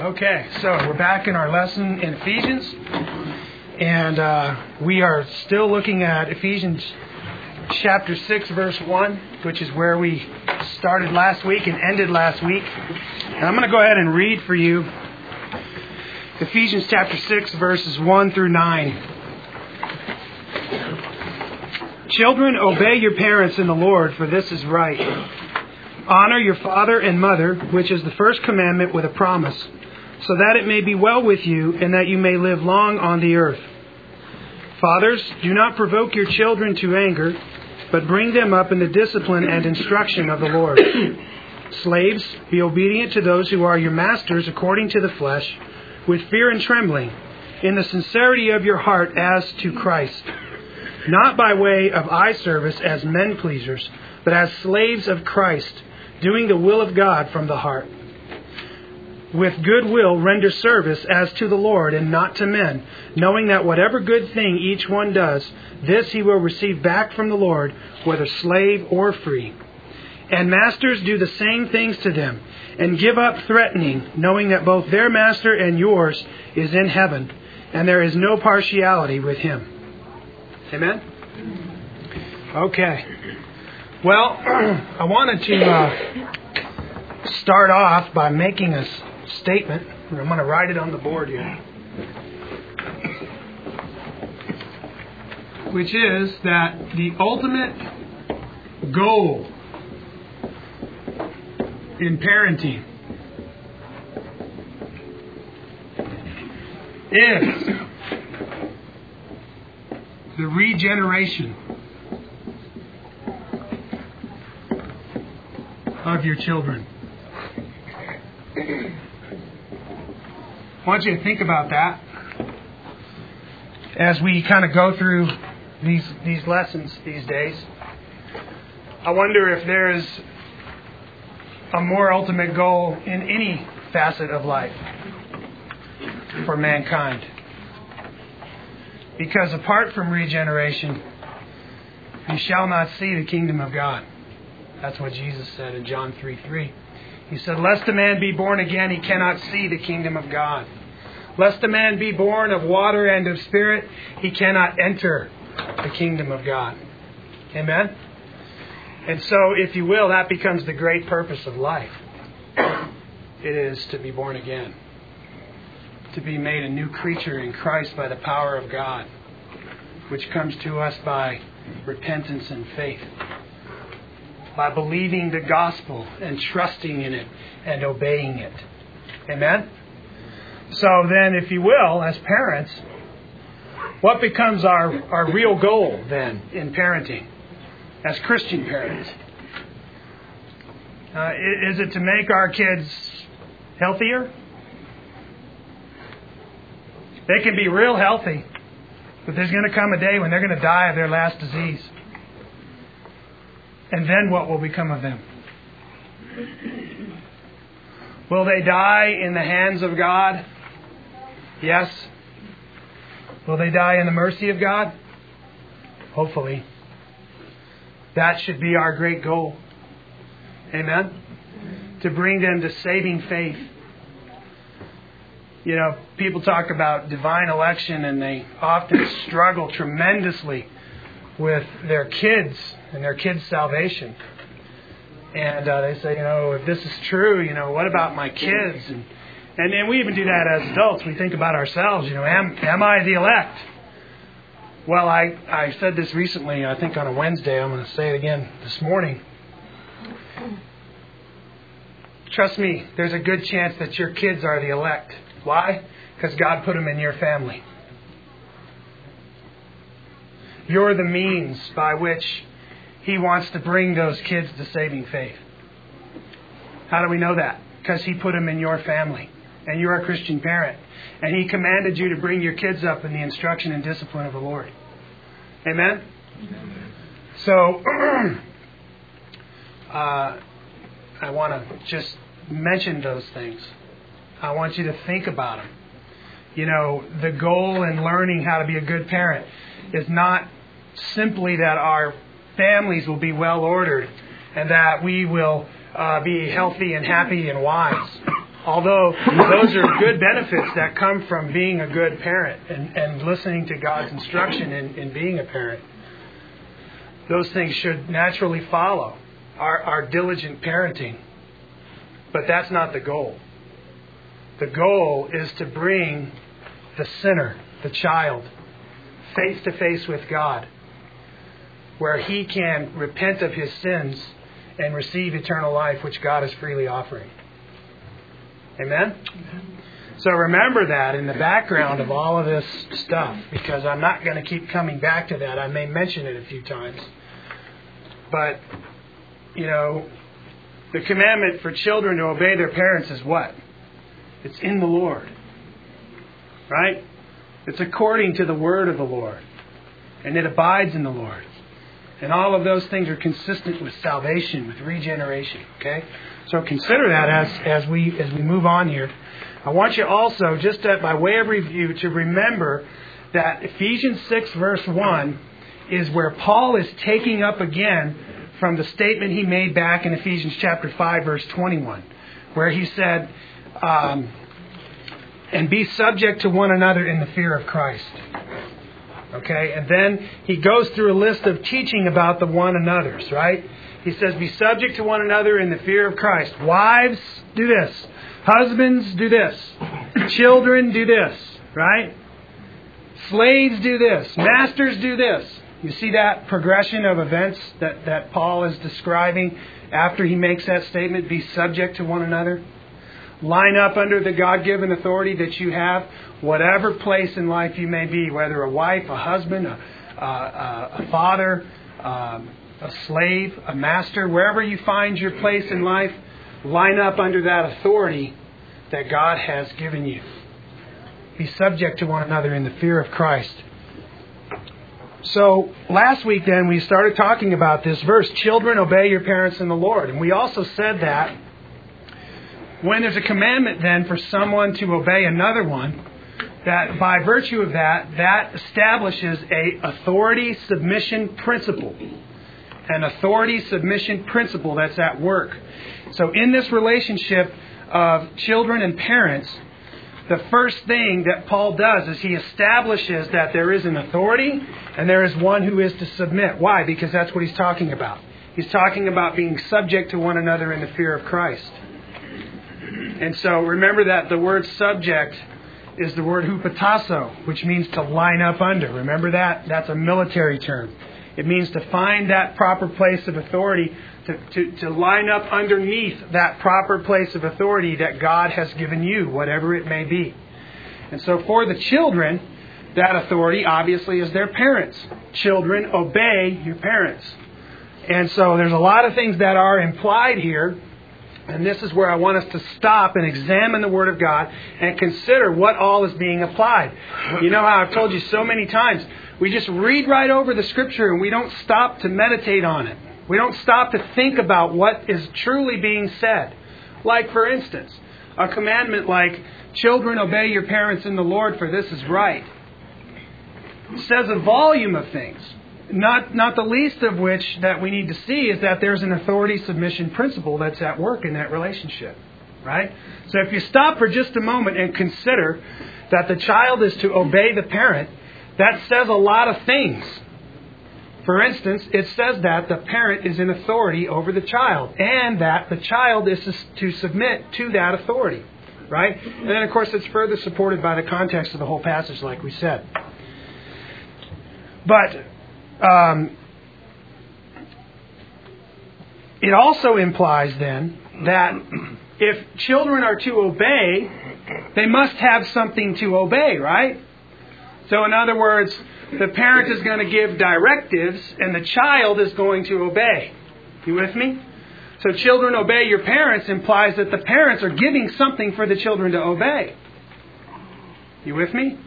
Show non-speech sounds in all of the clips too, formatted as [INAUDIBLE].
Okay, so we're back in our lesson in Ephesians, and uh, we are still looking at Ephesians chapter 6, verse 1, which is where we started last week and ended last week. And I'm going to go ahead and read for you Ephesians chapter 6, verses 1 through 9. Children, obey your parents in the Lord, for this is right. Honor your father and mother, which is the first commandment with a promise so that it may be well with you and that you may live long on the earth. Fathers, do not provoke your children to anger, but bring them up in the discipline and instruction of the Lord. [COUGHS] Slaves, be obedient to those who are your masters according to the flesh, with fear and trembling, in the sincerity of your heart as to Christ, not by way of eye service as men pleasers, but as slaves of Christ, doing the will of God from the heart with good will render service as to the Lord and not to men, knowing that whatever good thing each one does, this he will receive back from the Lord, whether slave or free. And masters do the same things to them, and give up threatening, knowing that both their master and yours is in heaven, and there is no partiality with him. Amen? Okay. Well, [CLEARS THROAT] I wanted to uh, start off by making us statement. I'm going to write it on the board here. Which is that the ultimate goal in parenting is the regeneration of your children. I want you to think about that as we kind of go through these these lessons these days. I wonder if there is a more ultimate goal in any facet of life for mankind. Because apart from regeneration, you shall not see the kingdom of God. That's what Jesus said in John 3 3. He said, Lest a man be born again, he cannot see the kingdom of God. Lest a man be born of water and of spirit, he cannot enter the kingdom of God. Amen? And so, if you will, that becomes the great purpose of life. It is to be born again, to be made a new creature in Christ by the power of God, which comes to us by repentance and faith by believing the gospel and trusting in it and obeying it. Amen? So then, if you will, as parents, what becomes our, our real goal then in parenting as Christian parents? Uh, is it to make our kids healthier? They can be real healthy, but there's going to come a day when they're going to die of their last disease. And then what will become of them? Will they die in the hands of God? Yes. Will they die in the mercy of God? Hopefully. That should be our great goal. Amen? To bring them to saving faith. You know, people talk about divine election and they often struggle tremendously with their kids and their kids' salvation. And uh, they say, you know, if this is true, you know, what about my kids? And, and and we even do that as adults. We think about ourselves. You know, am am I the elect? Well, I I said this recently. I think on a Wednesday. I'm going to say it again this morning. Trust me, there's a good chance that your kids are the elect. Why? Because God put them in your family. You're the means by which He wants to bring those kids to saving faith. How do we know that? Because He put them in your family, and you're a Christian parent. And He commanded you to bring your kids up in the instruction and discipline of the Lord. Amen? So, [CLEARS THROAT] uh, I want to just mention those things. I want you to think about them. You know, the goal in learning how to be a good parent is not simply that our families will be well ordered and that we will uh, be healthy and happy and wise. Although those are good benefits that come from being a good parent and, and listening to God's instruction in, in being a parent, those things should naturally follow our, our diligent parenting. But that's not the goal. The goal is to bring the sinner, the child, face to face with God, where he can repent of his sins and receive eternal life, which God is freely offering. Amen? So remember that in the background of all of this stuff, because I'm not going to keep coming back to that. I may mention it a few times. But, you know, the commandment for children to obey their parents is what? It's in the Lord. Right? It's according to the word of the Lord. And it abides in the Lord. And all of those things are consistent with salvation, with regeneration. Okay? So consider that as, as we as we move on here. I want you also, just to, by way of review, to remember that Ephesians 6, verse 1, is where Paul is taking up again from the statement he made back in Ephesians chapter 5, verse 21, where he said, um, and be subject to one another in the fear of Christ. Okay, and then he goes through a list of teaching about the one another's, right? He says, Be subject to one another in the fear of Christ. Wives, do this. Husbands, do this. Children, do this, right? Slaves, do this. Masters, do this. You see that progression of events that, that Paul is describing after he makes that statement? Be subject to one another. Line up under the God given authority that you have, whatever place in life you may be, whether a wife, a husband, a, a, a father, um, a slave, a master, wherever you find your place in life, line up under that authority that God has given you. Be subject to one another in the fear of Christ. So, last week then, we started talking about this verse Children, obey your parents in the Lord. And we also said that when there's a commandment then for someone to obey another one, that by virtue of that, that establishes a authority submission principle an authority submission principle that's at work. So, in this relationship of children and parents, the first thing that Paul does is he establishes that there is an authority and there is one who is to submit. Why? Because that's what he's talking about. He's talking about being subject to one another in the fear of Christ. And so remember that the word subject is the word hupotasso, which means to line up under. Remember that? That's a military term. It means to find that proper place of authority, to, to, to line up underneath that proper place of authority that God has given you, whatever it may be. And so for the children, that authority obviously is their parents. Children, obey your parents. And so there's a lot of things that are implied here. And this is where I want us to stop and examine the Word of God and consider what all is being applied. You know how I've told you so many times, we just read right over the scripture and we don't stop to meditate on it. We don't stop to think about what is truly being said. Like, for instance, a commandment like, Children, obey your parents in the Lord, for this is right. It says a volume of things. Not, not the least of which that we need to see is that there's an authority submission principle that's at work in that relationship. Right? So if you stop for just a moment and consider that the child is to obey the parent, that says a lot of things. For instance, it says that the parent is in authority over the child and that the child is to submit to that authority. Right? And then, of course, it's further supported by the context of the whole passage, like we said. But um, it also implies then that if children are to obey, they must have something to obey, right? So, in other words, the parent is going to give directives and the child is going to obey. You with me? So, children obey your parents implies that the parents are giving something for the children to obey. You with me?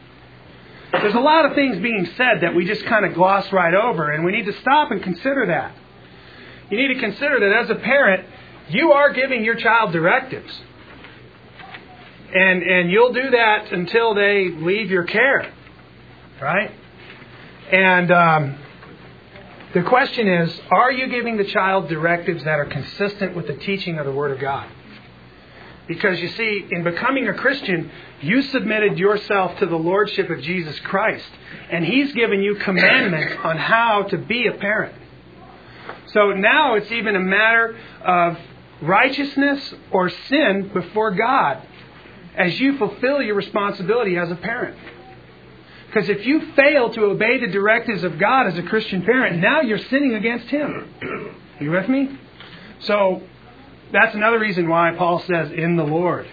There's a lot of things being said that we just kind of gloss right over, and we need to stop and consider that. You need to consider that as a parent, you are giving your child directives. And, and you'll do that until they leave your care right? And um, the question is are you giving the child directives that are consistent with the teaching of the Word of God? Because you see, in becoming a Christian, you submitted yourself to the Lordship of Jesus Christ. And He's given you commandments on how to be a parent. So now it's even a matter of righteousness or sin before God as you fulfill your responsibility as a parent. Because if you fail to obey the directives of God as a Christian parent, now you're sinning against Him. You with me? So that's another reason why Paul says, in the Lord.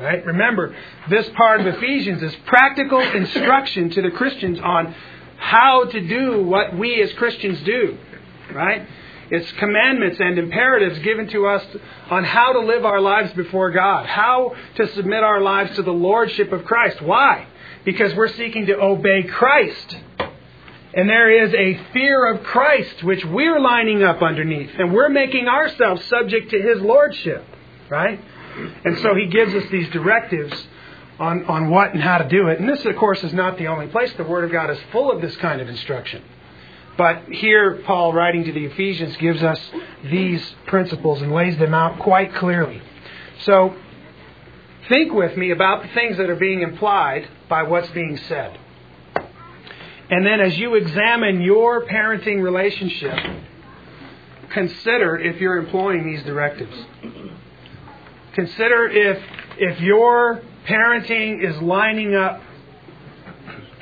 Right? Remember, this part of Ephesians is practical instruction to the Christians on how to do what we as Christians do. Right? It's commandments and imperatives given to us on how to live our lives before God, how to submit our lives to the Lordship of Christ. Why? Because we're seeking to obey Christ. And there is a fear of Christ which we're lining up underneath. And we're making ourselves subject to His Lordship. Right? And so He gives us these directives on, on what and how to do it. And this, of course, is not the only place. The Word of God is full of this kind of instruction. But here, Paul, writing to the Ephesians, gives us these principles and lays them out quite clearly. So, think with me about the things that are being implied by what's being said. And then, as you examine your parenting relationship, consider if you're employing these directives. Consider if, if your parenting is lining up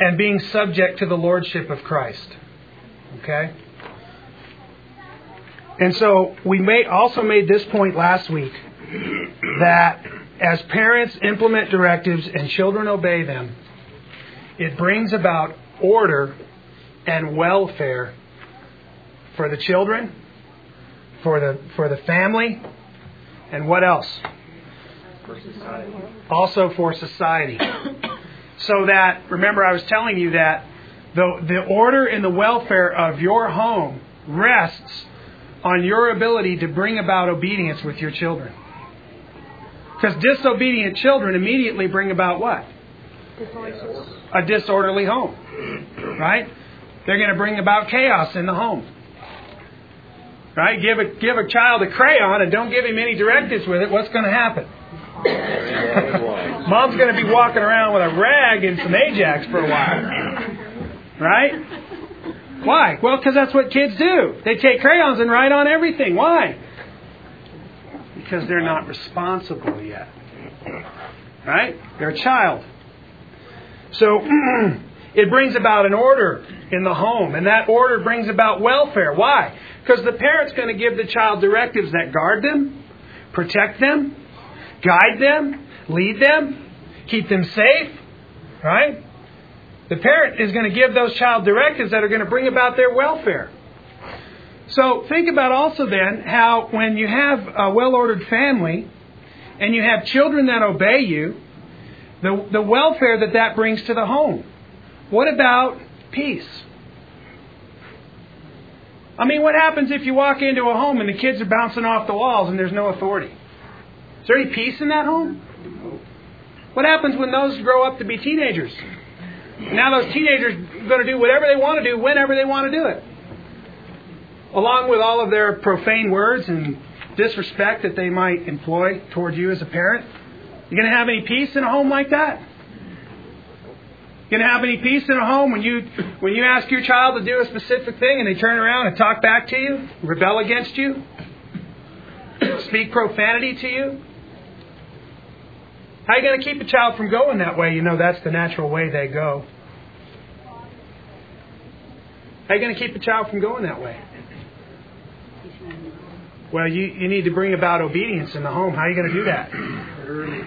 and being subject to the Lordship of Christ. Okay? And so we may, also made this point last week that as parents implement directives and children obey them, it brings about order and welfare for the children, for the for the family, and what else? For society. Also for society. [COUGHS] So that remember I was telling you that the, the order and the welfare of your home rests on your ability to bring about obedience with your children. Because disobedient children immediately bring about what? A disorderly home. Right? They're going to bring about chaos in the home. Right? Give a, give a child a crayon and don't give him any directives with it, what's going to happen? Mom's going to be walking around with a rag and some Ajax for a while. Right? Why? Well, because that's what kids do. They take crayons and write on everything. Why? Because they're not responsible yet. Right? They're a child. So [CLEARS THROAT] it brings about an order in the home, and that order brings about welfare. Why? Because the parent's going to give the child directives that guard them, protect them, guide them, lead them, keep them safe. Right? The parent is going to give those child directives that are going to bring about their welfare. So think about also then how when you have a well ordered family and you have children that obey you, the, the welfare that that brings to the home. What about peace? I mean, what happens if you walk into a home and the kids are bouncing off the walls and there's no authority? Is there any peace in that home? What happens when those grow up to be teenagers? Now those teenagers are going to do whatever they want to do whenever they want to do it. Along with all of their profane words and disrespect that they might employ toward you as a parent. You going to have any peace in a home like that? You going to have any peace in a home when you when you ask your child to do a specific thing and they turn around and talk back to you, rebel against you, [CLEARS THROAT] speak profanity to you? How are you going to keep a child from going that way? You know that's the natural way they go. How are you going to keep a child from going that way? Well, you, you need to bring about obedience in the home. How are you going to do that? Early.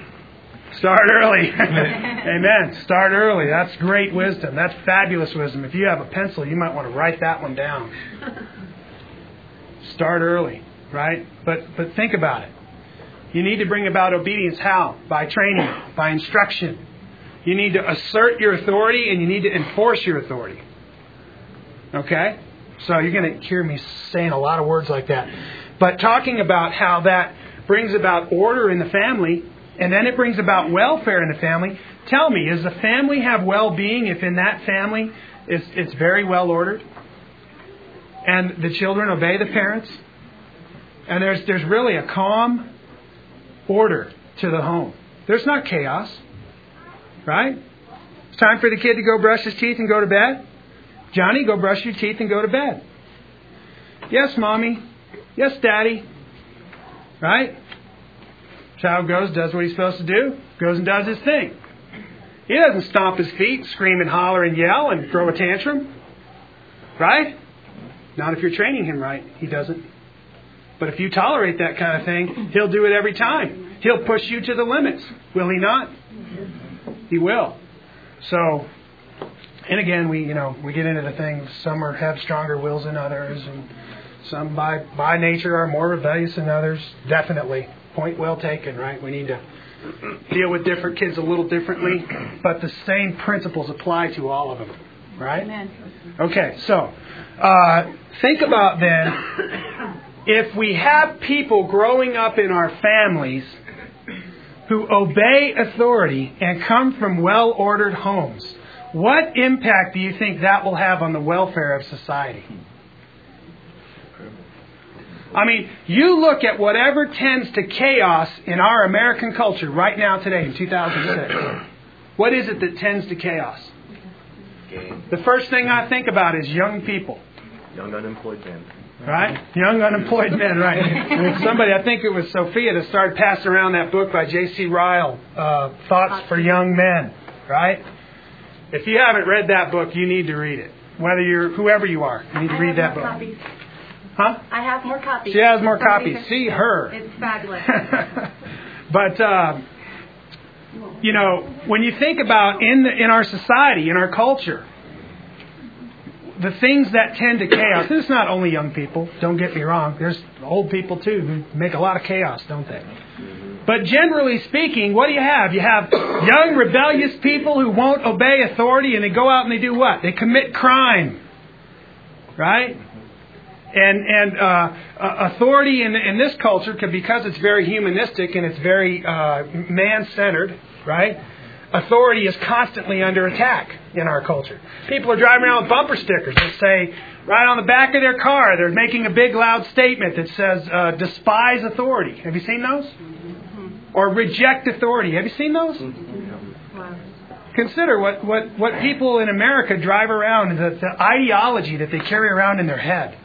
Start early. [LAUGHS] Amen. Start early. That's great wisdom. That's fabulous wisdom. If you have a pencil, you might want to write that one down. [LAUGHS] Start early, right? But but think about it. You need to bring about obedience how? By training, by instruction. You need to assert your authority and you need to enforce your authority. Okay? So you're going to hear me saying a lot of words like that. But talking about how that brings about order in the family and then it brings about welfare in the family. Tell me, does the family have well being if in that family it's, it's very well ordered? And the children obey the parents? And there's, there's really a calm order to the home. There's not chaos, right? It's time for the kid to go brush his teeth and go to bed. Johnny, go brush your teeth and go to bed. Yes, mommy. Yes, daddy. Right? Child goes, does what he's supposed to do, goes and does his thing. He doesn't stomp his feet, scream and holler and yell and throw a tantrum. Right? Not if you're training him right. He doesn't. But if you tolerate that kind of thing, he'll do it every time. He'll push you to the limits. Will he not? He will. So, and again, we you know we get into the things. Some are have stronger wills than others, and some by by nature are more rebellious than others. Definitely, point well taken. Right? We need to deal with different kids a little differently, but the same principles apply to all of them. Right? Amen. Okay, so uh, think about then if we have people growing up in our families who obey authority and come from well ordered homes, what impact do you think that will have on the welfare of society? I mean, you look at whatever tends to chaos in our American culture right now, today, in 2006. What is it that tends to chaos? The first thing I think about is young people. Young unemployed men. Right? Young unemployed men, right. Somebody, I think it was Sophia, that started passing around that book by J.C. Ryle, uh, Thoughts for Young Men, right? If you haven't read that book, you need to read it. Whether you're, whoever you are, you need to read that have more book. Huh? I have more copies. She has more copies. See her. [LAUGHS] It's fabulous. [LAUGHS] but um, you know, when you think about in the, in our society, in our culture, the things that tend to chaos. This is not only young people. Don't get me wrong. There's old people too who make a lot of chaos, don't they? But generally speaking, what do you have? You have [COUGHS] young rebellious people who won't obey authority, and they go out and they do what? They commit crime, right? And and uh, uh, authority in in this culture, because it's very humanistic and it's very uh, man centered, right? Authority is constantly under attack in our culture. People are driving around with bumper stickers that say, right on the back of their car, they're making a big loud statement that says, uh, "Despise authority." Have you seen those? Or reject authority. Have you seen those? Wow. Consider what, what, what people in America drive around, the, the ideology that they carry around in their head.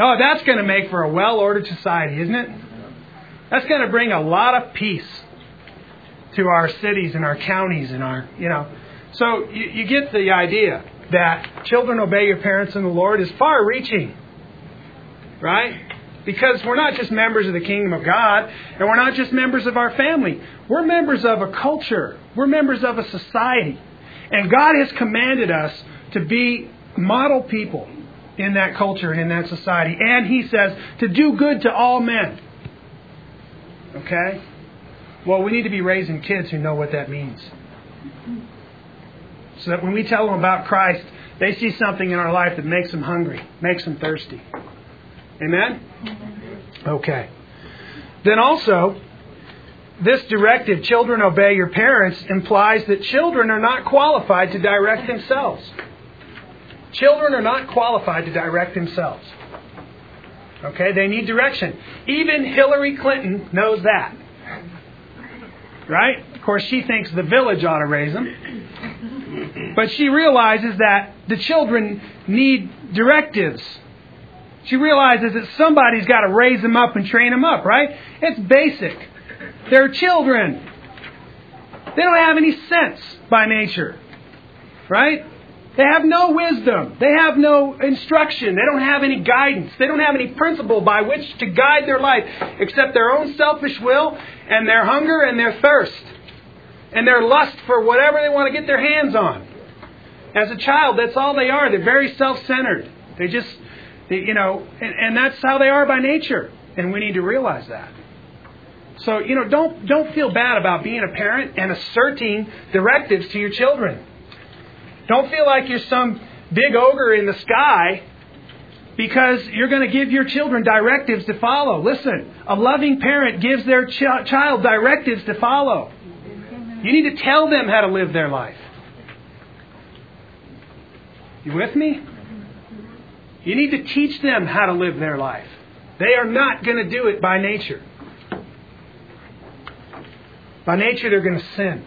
No, that's going to make for a well ordered society, isn't it? That's going to bring a lot of peace to our cities and our counties and our, you know. So you, you get the idea that children obey your parents in the Lord is far reaching, right? Because we're not just members of the kingdom of God, and we're not just members of our family. We're members of a culture. We're members of a society. And God has commanded us to be model people in that culture and in that society. And He says to do good to all men. Okay? Well, we need to be raising kids who know what that means. So that when we tell them about Christ, they see something in our life that makes them hungry, makes them thirsty. Amen? Okay. Then also, this directive, children obey your parents, implies that children are not qualified to direct themselves. Children are not qualified to direct themselves. Okay, they need direction. Even Hillary Clinton knows that. Right? Of course, she thinks the village ought to raise them. But she realizes that the children need directives. She realizes that somebody's got to raise them up and train them up, right? It's basic. They're children. They don't have any sense by nature, right? They have no wisdom. They have no instruction. They don't have any guidance. They don't have any principle by which to guide their life except their own selfish will and their hunger and their thirst and their lust for whatever they want to get their hands on. As a child, that's all they are. They're very self centered. They just, they, you know, and, and that's how they are by nature. And we need to realize that. So, you know, don't, don't feel bad about being a parent and asserting directives to your children. Don't feel like you're some big ogre in the sky because you're going to give your children directives to follow. Listen, a loving parent gives their ch- child directives to follow. You need to tell them how to live their life. You with me? You need to teach them how to live their life. They are not going to do it by nature. By nature, they're going to sin.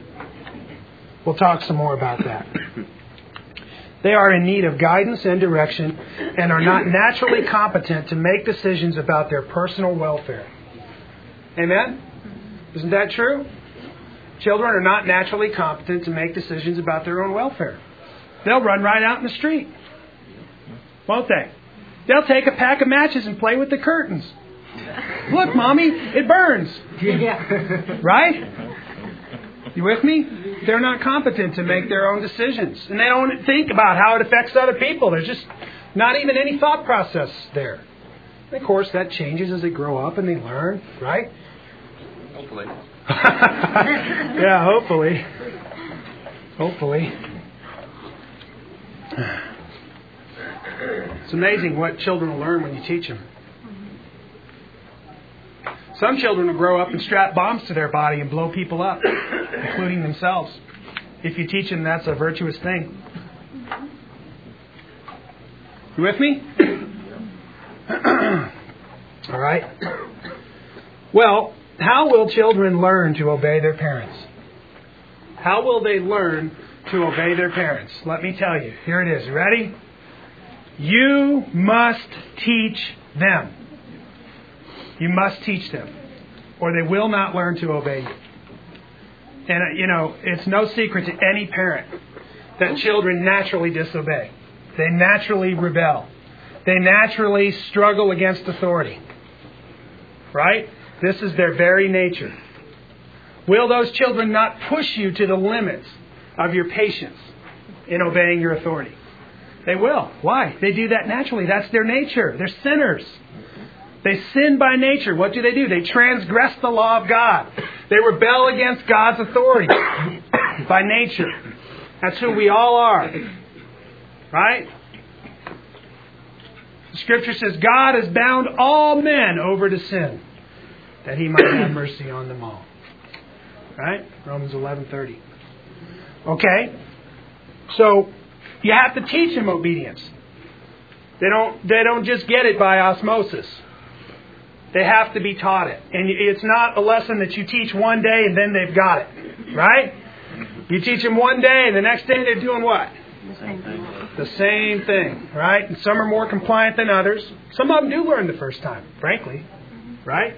We'll talk some more about that. [COUGHS] They are in need of guidance and direction and are not naturally competent to make decisions about their personal welfare. Amen? Isn't that true? Children are not naturally competent to make decisions about their own welfare. They'll run right out in the street. Won't they? They'll take a pack of matches and play with the curtains. Look, mommy, it burns. Yeah. Right? You with me? They're not competent to make their own decisions. And they don't think about how it affects other people. There's just not even any thought process there. And of course, that changes as they grow up and they learn, right? Hopefully. [LAUGHS] yeah, hopefully. Hopefully. It's amazing what children will learn when you teach them. Some children will grow up and strap bombs to their body and blow people up, [COUGHS] including themselves. If you teach them that's a virtuous thing. You with me? [COUGHS] All right. Well, how will children learn to obey their parents? How will they learn to obey their parents? Let me tell you. Here it is. Ready? You must teach them. You must teach them, or they will not learn to obey you. And, uh, you know, it's no secret to any parent that children naturally disobey. They naturally rebel. They naturally struggle against authority. Right? This is their very nature. Will those children not push you to the limits of your patience in obeying your authority? They will. Why? They do that naturally. That's their nature. They're sinners. They sin by nature. What do they do? They transgress the law of God. They rebel against God's authority [COUGHS] by nature. That's who we all are. Right? The scripture says God has bound all men over to sin that he might have mercy on them all. Right? Romans 11:30. Okay? So you have to teach them obedience. They don't they don't just get it by osmosis. They have to be taught it. And it's not a lesson that you teach one day and then they've got it. Right? You teach them one day and the next day they're doing what? The same thing, The same thing, right? And some are more compliant than others. Some of them do learn the first time, frankly. Right?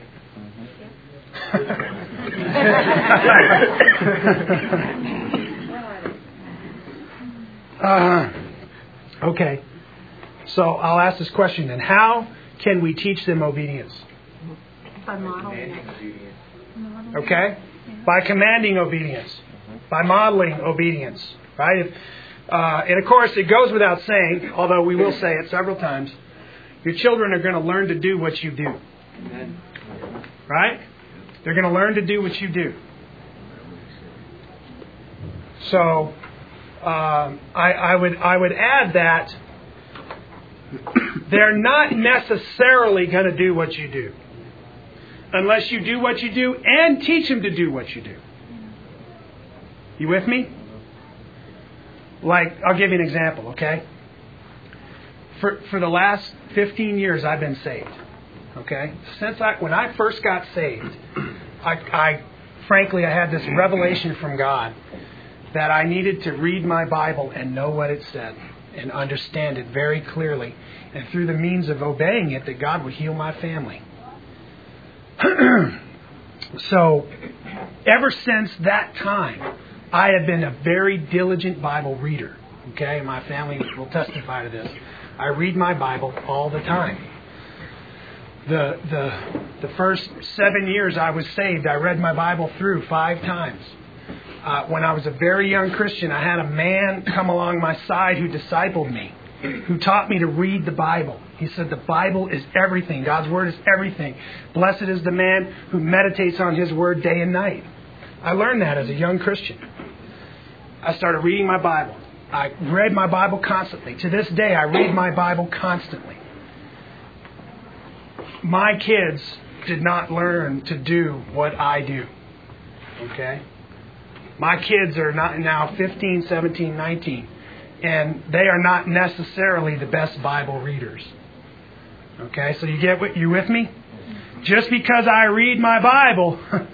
[LAUGHS] uh, okay. So I'll ask this question then. How can we teach them obedience? By modeling. Okay? By commanding obedience. By modeling obedience. Right? If, uh, and of course, it goes without saying, although we will say it several times, your children are going to learn to do what you do. Right? They're going to learn to do what you do. So, um, I, I would I would add that [COUGHS] they're not necessarily going to do what you do, unless you do what you do and teach them to do what you do. You with me? Like, I'll give you an example, okay? For for the last 15 years, I've been saved. Okay, since I when I first got saved, I, I frankly I had this revelation from God that I needed to read my Bible and know what it said and understand it very clearly, and through the means of obeying it, that God would heal my family. [CLEARS THROAT] so, ever since that time, I have been a very diligent Bible reader. Okay, my family will testify to this. I read my Bible all the time. The, the, the first seven years I was saved, I read my Bible through five times. Uh, when I was a very young Christian, I had a man come along my side who discipled me, who taught me to read the Bible. He said, The Bible is everything. God's Word is everything. Blessed is the man who meditates on His Word day and night. I learned that as a young Christian. I started reading my Bible. I read my Bible constantly. To this day, I read my Bible constantly. My kids did not learn to do what I do. Okay? My kids are not now 15, 17, 19, and they are not necessarily the best Bible readers. Okay, so you get what you with me? Just because I read my Bible [LAUGHS]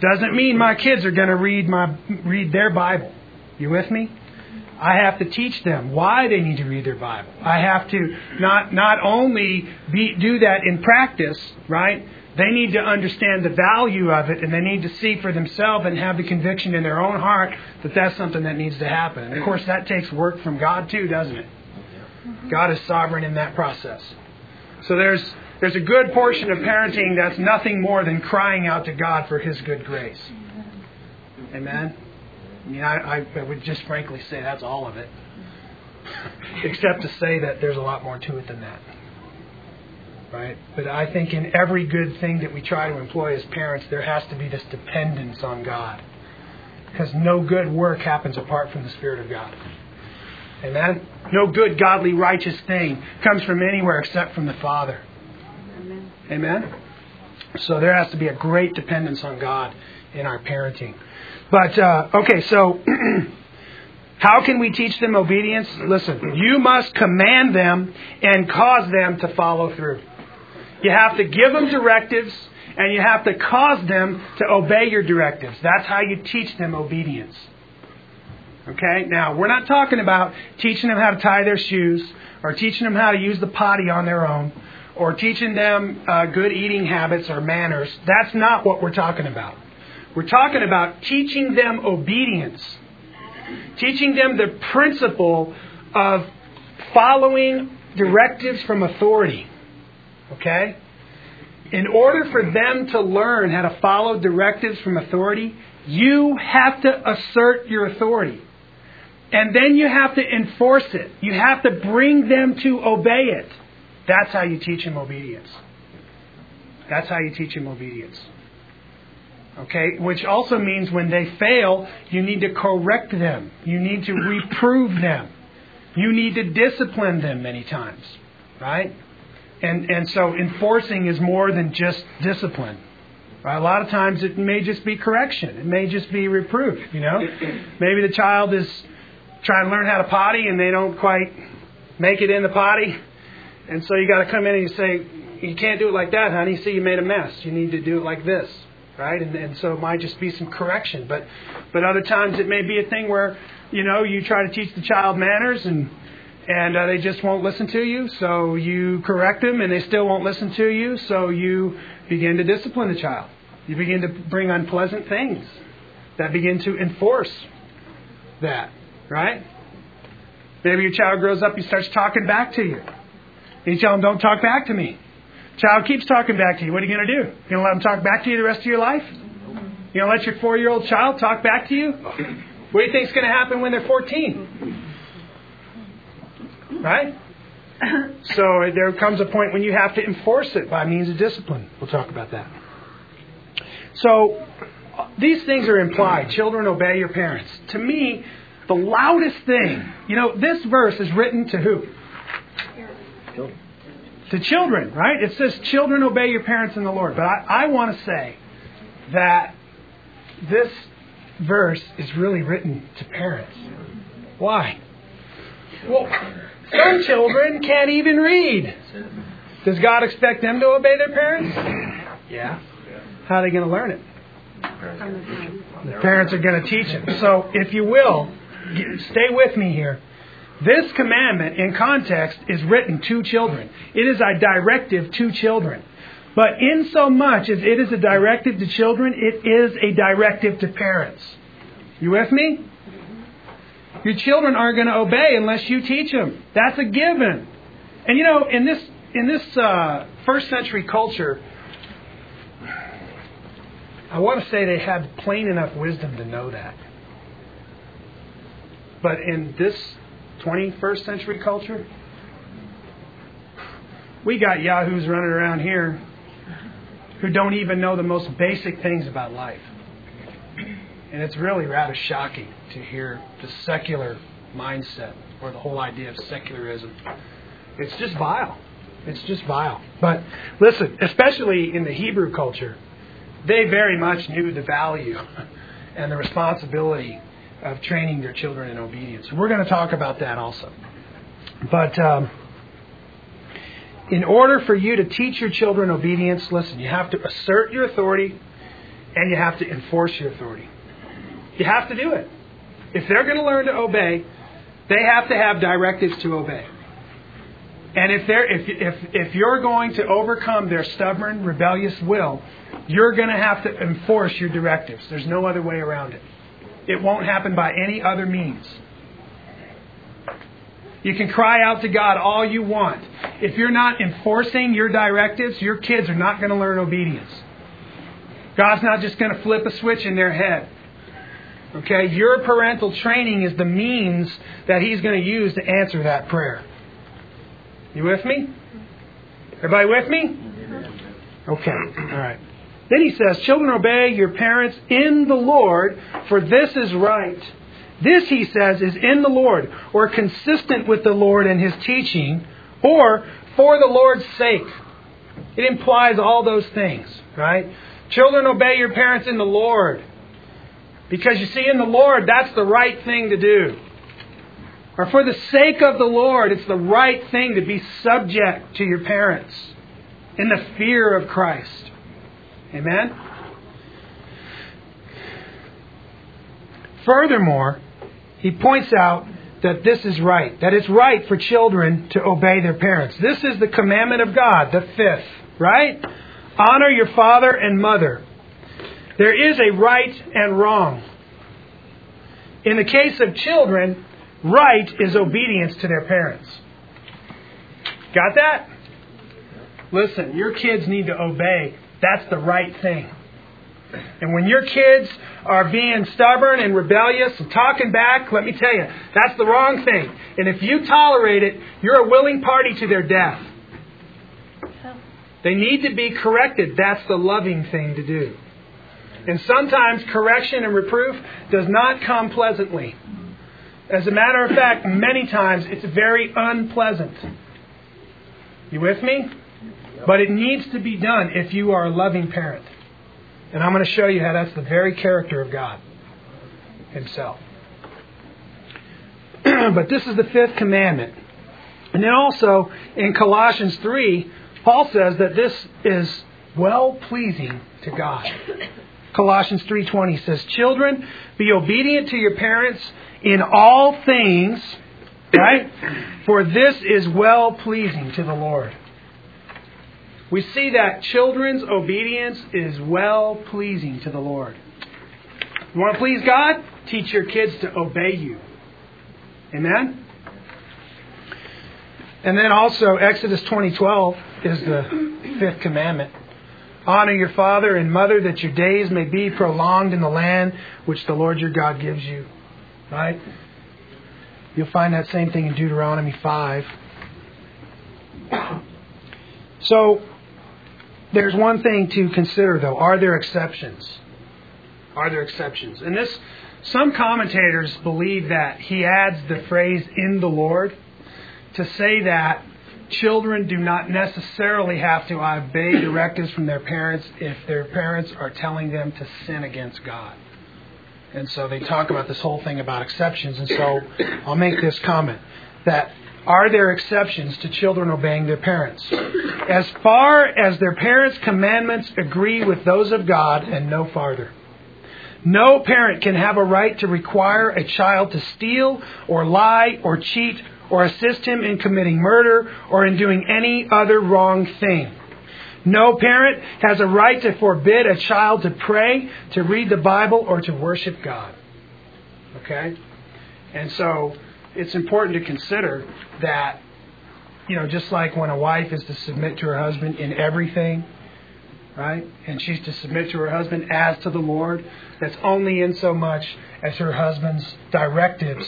Doesn't mean my kids are going to read my read their Bible. You with me? I have to teach them why they need to read their Bible. I have to not not only be, do that in practice, right? They need to understand the value of it, and they need to see for themselves and have the conviction in their own heart that that's something that needs to happen. And of course, that takes work from God too, doesn't it? God is sovereign in that process. So there's there's a good portion of parenting that's nothing more than crying out to God for His good grace. Amen. I mean, I, I would just frankly say that's all of it, [LAUGHS] except to say that there's a lot more to it than that. Right? But I think in every good thing that we try to employ as parents, there has to be this dependence on God. Because no good work happens apart from the Spirit of God. Amen? No good, godly, righteous thing comes from anywhere except from the Father. Amen. Amen? So there has to be a great dependence on God in our parenting. But, uh, okay, so [CLEARS THROAT] how can we teach them obedience? Listen, you must command them and cause them to follow through. You have to give them directives and you have to cause them to obey your directives. That's how you teach them obedience. Okay? Now, we're not talking about teaching them how to tie their shoes or teaching them how to use the potty on their own or teaching them uh, good eating habits or manners. That's not what we're talking about. We're talking about teaching them obedience, teaching them the principle of following directives from authority. Okay? In order for them to learn how to follow directives from authority, you have to assert your authority. And then you have to enforce it. You have to bring them to obey it. That's how you teach them obedience. That's how you teach them obedience. Okay? Which also means when they fail, you need to correct them. You need to reprove them. You need to discipline them many times. Right? And, and so enforcing is more than just discipline. Right? A lot of times it may just be correction. It may just be reproof, you know? Maybe the child is trying to learn how to potty and they don't quite make it in the potty. And so you got to come in and you say, you can't do it like that, honey. See, you made a mess. You need to do it like this, right? And, and so it might just be some correction. But, but other times it may be a thing where, you know, you try to teach the child manners and and uh, they just won't listen to you. So you correct them, and they still won't listen to you. So you begin to discipline the child. You begin to bring unpleasant things that begin to enforce that, right? Maybe your child grows up, he starts talking back to you. You tell him, "Don't talk back to me." Child keeps talking back to you. What are you going to do? You going to let him talk back to you the rest of your life? You going to let your four-year-old child talk back to you? What do you think is going to happen when they're 14? Right? So there comes a point when you have to enforce it by means of discipline. We'll talk about that. So these things are implied. Children obey your parents. To me, the loudest thing, you know, this verse is written to who? To children, right? It says, children obey your parents in the Lord. But I, I want to say that this verse is really written to parents. Why? Well, some children can't even read. Does God expect them to obey their parents? Yeah. How are they going to learn it? The parents are going to teach them. So, if you will, stay with me here. This commandment, in context, is written to children. It is a directive to children. But in so much as it is a directive to children, it is a directive to parents. You with me? Your children aren't going to obey unless you teach them. That's a given. And you know, in this in this uh, first century culture, I want to say they had plain enough wisdom to know that. But in this 21st century culture, we got yahoos running around here who don't even know the most basic things about life. And it's really rather shocking to hear the secular mindset or the whole idea of secularism. It's just vile. It's just vile. But listen, especially in the Hebrew culture, they very much knew the value [LAUGHS] and the responsibility of training their children in obedience. We're going to talk about that also. But um, in order for you to teach your children obedience, listen, you have to assert your authority and you have to enforce your authority. You have to do it. If they're going to learn to obey, they have to have directives to obey. And if they're if if if you're going to overcome their stubborn, rebellious will, you're going to have to enforce your directives. There's no other way around it. It won't happen by any other means. You can cry out to God all you want. If you're not enforcing your directives, your kids are not going to learn obedience. God's not just going to flip a switch in their head. Okay? Your parental training is the means that He's going to use to answer that prayer. You with me? Everybody with me? Okay. All right. Then he says, Children, obey your parents in the Lord, for this is right. This, he says, is in the Lord, or consistent with the Lord and his teaching, or for the Lord's sake. It implies all those things, right? Children, obey your parents in the Lord. Because you see, in the Lord, that's the right thing to do. Or for the sake of the Lord, it's the right thing to be subject to your parents in the fear of Christ. Amen? Furthermore, he points out that this is right, that it's right for children to obey their parents. This is the commandment of God, the fifth, right? Honor your father and mother. There is a right and wrong. In the case of children, right is obedience to their parents. Got that? Listen, your kids need to obey. That's the right thing. And when your kids are being stubborn and rebellious and talking back, let me tell you, that's the wrong thing. And if you tolerate it, you're a willing party to their death. They need to be corrected. That's the loving thing to do. And sometimes correction and reproof does not come pleasantly. As a matter of fact, many times it's very unpleasant. You with me? But it needs to be done if you are a loving parent. And I'm going to show you how that's the very character of God Himself. [CLEARS THROAT] but this is the fifth commandment. And then also in Colossians 3, Paul says that this is well pleasing to God. Colossians 3:20 says, "Children, be obedient to your parents in all things, right? For this is well pleasing to the Lord." We see that children's obedience is well pleasing to the Lord. You want to please God? Teach your kids to obey you. Amen? And then also Exodus 20:12 is the fifth commandment. Honor your father and mother that your days may be prolonged in the land which the Lord your God gives you. Right? You'll find that same thing in Deuteronomy 5. So, there's one thing to consider though. Are there exceptions? Are there exceptions? And this, some commentators believe that he adds the phrase in the Lord to say that children do not necessarily have to obey directives from their parents if their parents are telling them to sin against God. And so they talk about this whole thing about exceptions. And so I'll make this comment that are there exceptions to children obeying their parents? As far as their parents' commandments agree with those of God and no farther. No parent can have a right to require a child to steal or lie or cheat or assist him in committing murder or in doing any other wrong thing. No parent has a right to forbid a child to pray, to read the Bible, or to worship God. Okay? And so it's important to consider that, you know, just like when a wife is to submit to her husband in everything, right? And she's to submit to her husband as to the Lord, that's only in so much as her husband's directives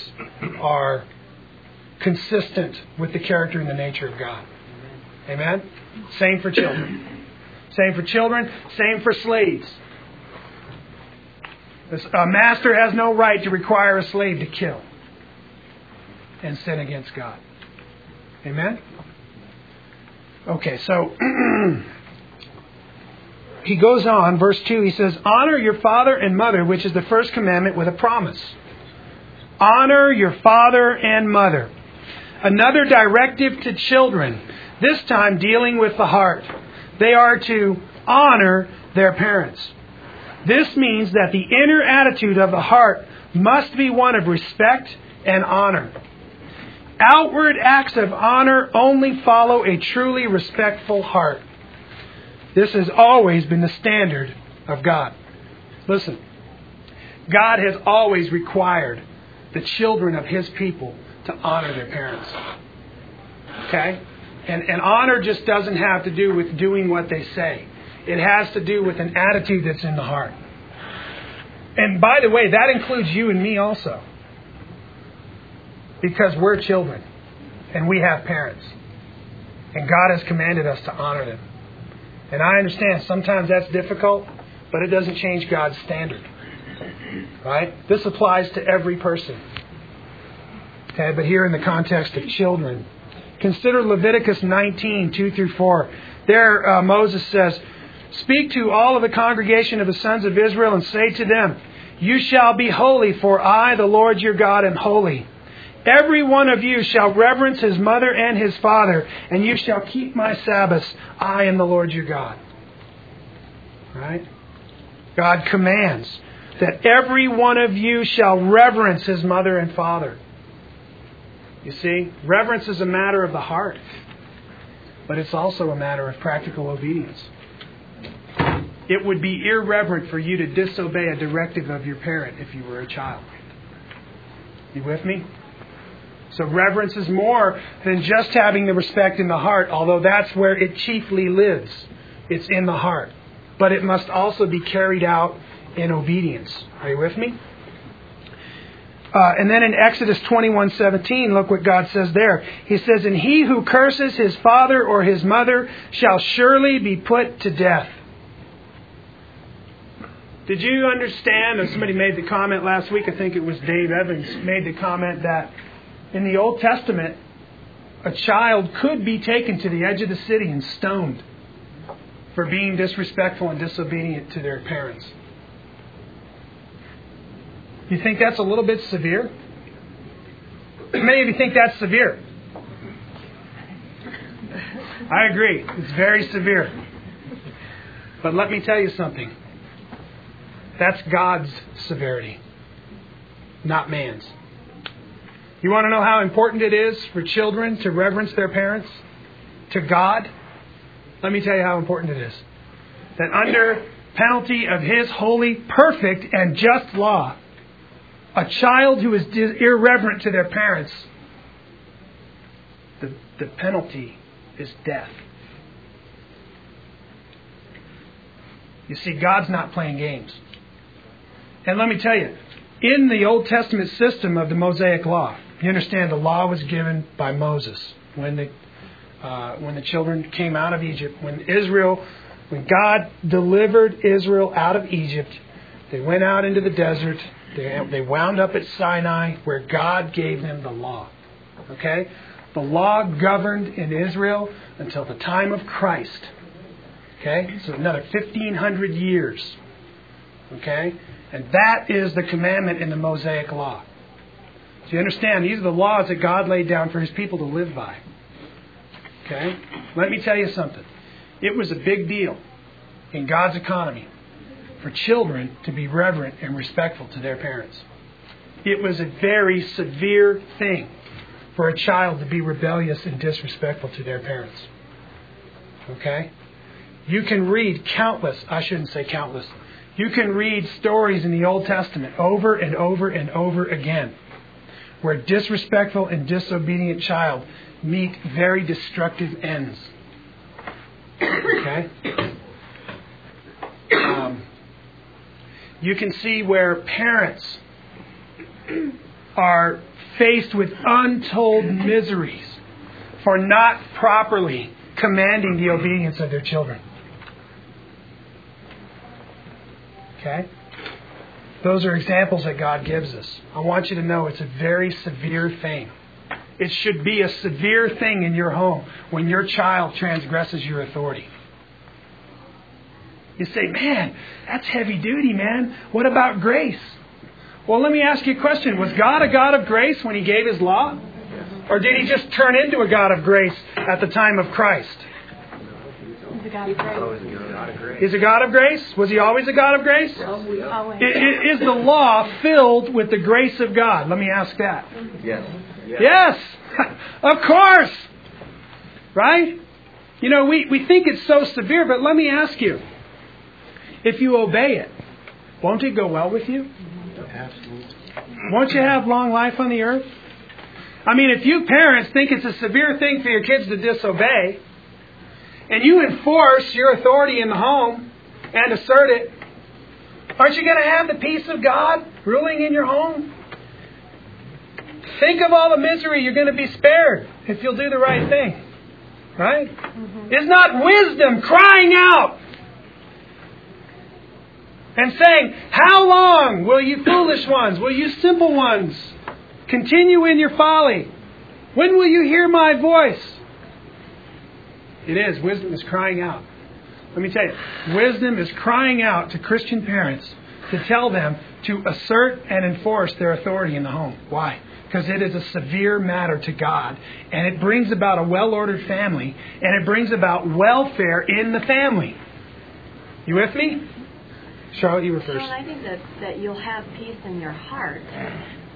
are consistent with the character and the nature of God. Amen? Same for children. Same for children, same for slaves. A master has no right to require a slave to kill and sin against God. Amen? Okay, so [CLEARS THROAT] he goes on, verse 2, he says, Honor your father and mother, which is the first commandment, with a promise. Honor your father and mother. Another directive to children, this time dealing with the heart. They are to honor their parents. This means that the inner attitude of the heart must be one of respect and honor. Outward acts of honor only follow a truly respectful heart. This has always been the standard of God. Listen, God has always required the children of His people to honor their parents. Okay? And, and honor just doesn't have to do with doing what they say, it has to do with an attitude that's in the heart. And by the way, that includes you and me also. Because we're children and we have parents. And God has commanded us to honor them. And I understand sometimes that's difficult, but it doesn't change God's standard. Right? This applies to every person. Okay, but here in the context of children. Consider Leviticus 19, 2 through 4. There, uh, Moses says, Speak to all of the congregation of the sons of Israel and say to them, You shall be holy, for I, the Lord your God, am holy. Every one of you shall reverence his mother and his father, and you shall keep my Sabbaths. I am the Lord your God. Right? God commands that every one of you shall reverence his mother and father. You see, reverence is a matter of the heart, but it's also a matter of practical obedience. It would be irreverent for you to disobey a directive of your parent if you were a child. You with me? So reverence is more than just having the respect in the heart, although that's where it chiefly lives. It's in the heart. But it must also be carried out in obedience. Are you with me? Uh, and then in Exodus 21:17, look what God says there. He says, "And he who curses his father or his mother shall surely be put to death." Did you understand? Somebody made the comment last week. I think it was Dave Evans made the comment that in the Old Testament, a child could be taken to the edge of the city and stoned for being disrespectful and disobedient to their parents. You think that's a little bit severe? Many of you think that's severe. I agree. It's very severe. But let me tell you something. That's God's severity, not man's. You want to know how important it is for children to reverence their parents? To God? Let me tell you how important it is. That under penalty of His holy, perfect, and just law, a child who is irreverent to their parents, the, the penalty is death. You see, God's not playing games. And let me tell you, in the Old Testament system of the Mosaic Law, you understand the law was given by Moses when the uh, when the children came out of Egypt. When Israel, when God delivered Israel out of Egypt, they went out into the desert. They, they wound up at Sinai, where God gave them the law. Okay, the law governed in Israel until the time of Christ. Okay, so another 1,500 years. Okay, and that is the commandment in the Mosaic Law. So you understand, these are the laws that God laid down for His people to live by. Okay? Let me tell you something. It was a big deal in God's economy for children to be reverent and respectful to their parents. It was a very severe thing for a child to be rebellious and disrespectful to their parents. Okay? You can read countless, I shouldn't say countless, you can read stories in the Old Testament over and over and over again where disrespectful and disobedient child meet very destructive ends. Okay? Um, you can see where parents are faced with untold miseries for not properly commanding the obedience of their children. Okay? Those are examples that God gives us. I want you to know it's a very severe thing. It should be a severe thing in your home when your child transgresses your authority. You say, man, that's heavy duty, man. What about grace? Well, let me ask you a question. Was God a God of grace when He gave His law? Or did He just turn into a God of grace at the time of Christ? A God of grace. A God of grace. He's a God of grace. Was he always a God of grace? Always. I- i- Is the law filled with the grace of God? Let me ask that. Yes. Yes. Yes, [LAUGHS] of course. Right? You know, we, we think it's so severe, but let me ask you if you obey it, won't it go well with you? Absolutely. Won't you have long life on the earth? I mean, if you parents think it's a severe thing for your kids to disobey, and you enforce your authority in the home and assert it, aren't you going to have the peace of God ruling in your home? Think of all the misery you're going to be spared if you'll do the right thing. Right? Mm-hmm. Is not wisdom crying out and saying, How long will you foolish ones, will you simple ones continue in your folly? When will you hear my voice? It is. Wisdom is crying out. Let me tell you, wisdom is crying out to Christian parents to tell them to assert and enforce their authority in the home. Why? Because it is a severe matter to God, and it brings about a well ordered family, and it brings about welfare in the family. You with me? Charlotte, you were first. Shaan, I think that, that you'll have peace in your heart,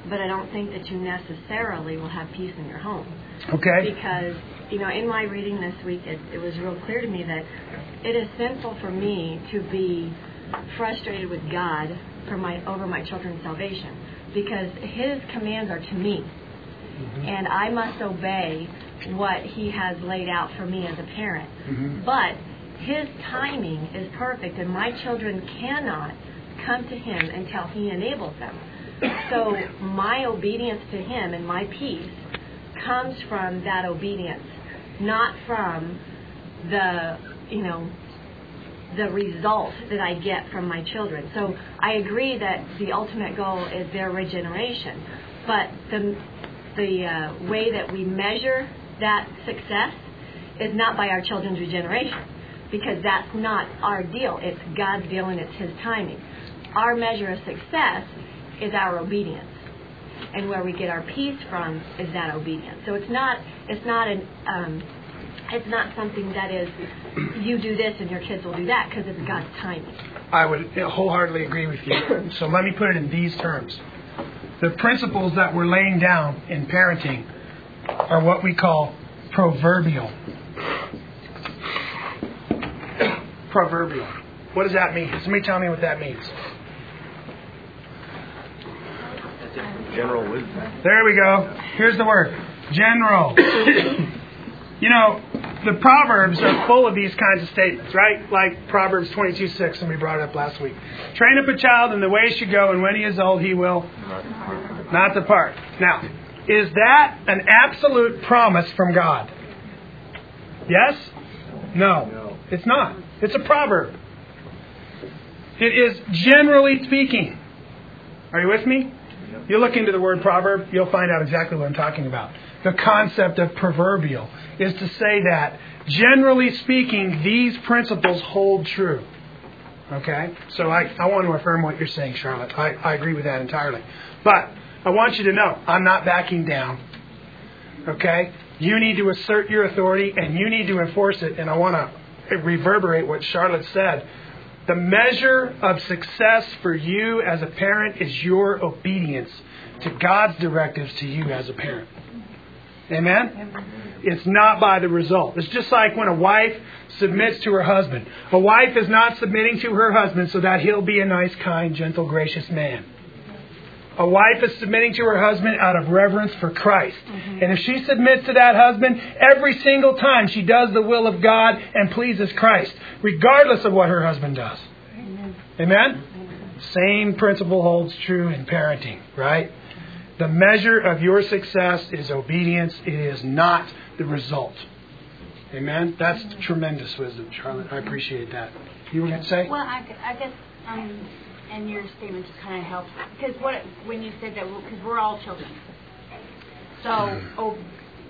but I don't think that you necessarily will have peace in your home. Okay? Because, you know, in my reading this week, it, it was real clear to me that it is sinful for me to be frustrated with God for my over my children's salvation because His commands are to me, mm-hmm. and I must obey what He has laid out for me as a parent. Mm-hmm. But His timing is perfect, and my children cannot come to Him until He enables them. So my obedience to Him and my peace comes from that obedience, not from the, you know, the result that I get from my children. So I agree that the ultimate goal is their regeneration, but the the uh, way that we measure that success is not by our children's regeneration, because that's not our deal. It's God's deal and it's His timing. Our measure of success is our obedience and where we get our peace from is that obedience. So it's not it's not an um, it's not something that is you do this and your kids will do that because it's God's timing. I would wholeheartedly agree with you. So let me put it in these terms. The principles that we're laying down in parenting are what we call proverbial. Proverbial. What does that mean? Somebody tell me what that means. General wisdom. There we go. Here's the word general. [COUGHS] you know, the Proverbs are full of these kinds of statements, right? Like Proverbs 22 6, and we brought it up last week. Train up a child in the way he should go, and when he is old, he will not depart. Now, is that an absolute promise from God? Yes? No. No. It's not. It's a proverb. It is generally speaking. Are you with me? You look into the word proverb, you'll find out exactly what I'm talking about. The concept of proverbial is to say that, generally speaking, these principles hold true. Okay? So I, I want to affirm what you're saying, Charlotte. I, I agree with that entirely. But I want you to know, I'm not backing down. Okay? You need to assert your authority and you need to enforce it. And I want to reverberate what Charlotte said. The measure of success for you as a parent is your obedience to God's directives to you as a parent. Amen? It's not by the result. It's just like when a wife submits to her husband. A wife is not submitting to her husband so that he'll be a nice, kind, gentle, gracious man. A wife is submitting to her husband out of reverence for Christ. And if she submits to that husband every single time, she does the will of God and pleases Christ, regardless of what her husband does. Amen? Same principle holds true in parenting, right? The measure of your success is obedience, it is not the result. Amen? That's tremendous wisdom, Charlotte. I appreciate that. You were going to say? Well, I, I guess, um, and your statement just kind of helps because what when you said that because we're all children. So, oh,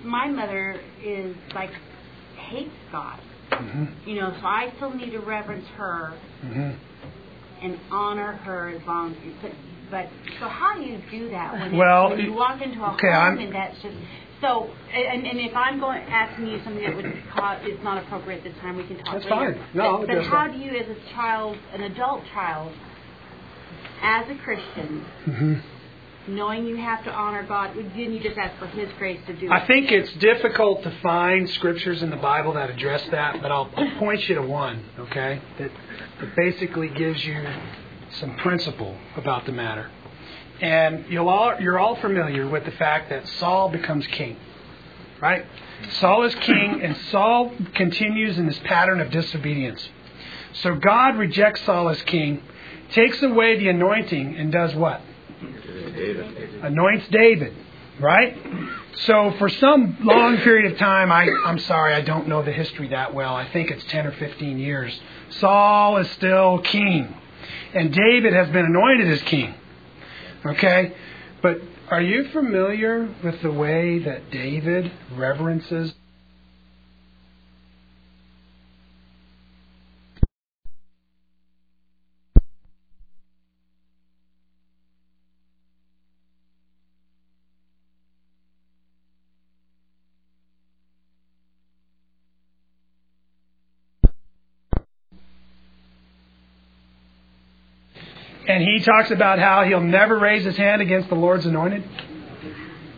my mother is like hates God. hmm You know, so I still need to reverence her hmm and honor her as long as you put. But so how do you do that when, Well, when you walk into a okay, home I'm- and that's just so? And, and if I'm going asking you something that would cause it's not appropriate at this time, we can talk That's later. fine. No, but, but how do you, as a child, an adult child, as a Christian, hmm knowing you have to honor God, didn't you just ask for His grace to do it? I think it's difficult to find scriptures in the Bible that address that, but I'll, I'll point you to one, okay, that, that basically gives you some principle about the matter. And you'll all, you're all familiar with the fact that Saul becomes king, right? Saul is king, and Saul continues in this pattern of disobedience. So God rejects Saul as king, takes away the anointing, and does what? David. anoints David, right? So for some long period of time, I, I'm sorry, I don't know the history that well. I think it's 10 or 15 years. Saul is still king, and David has been anointed as king. Okay? But are you familiar with the way that David reverences he talks about how he'll never raise his hand against the Lord's anointed.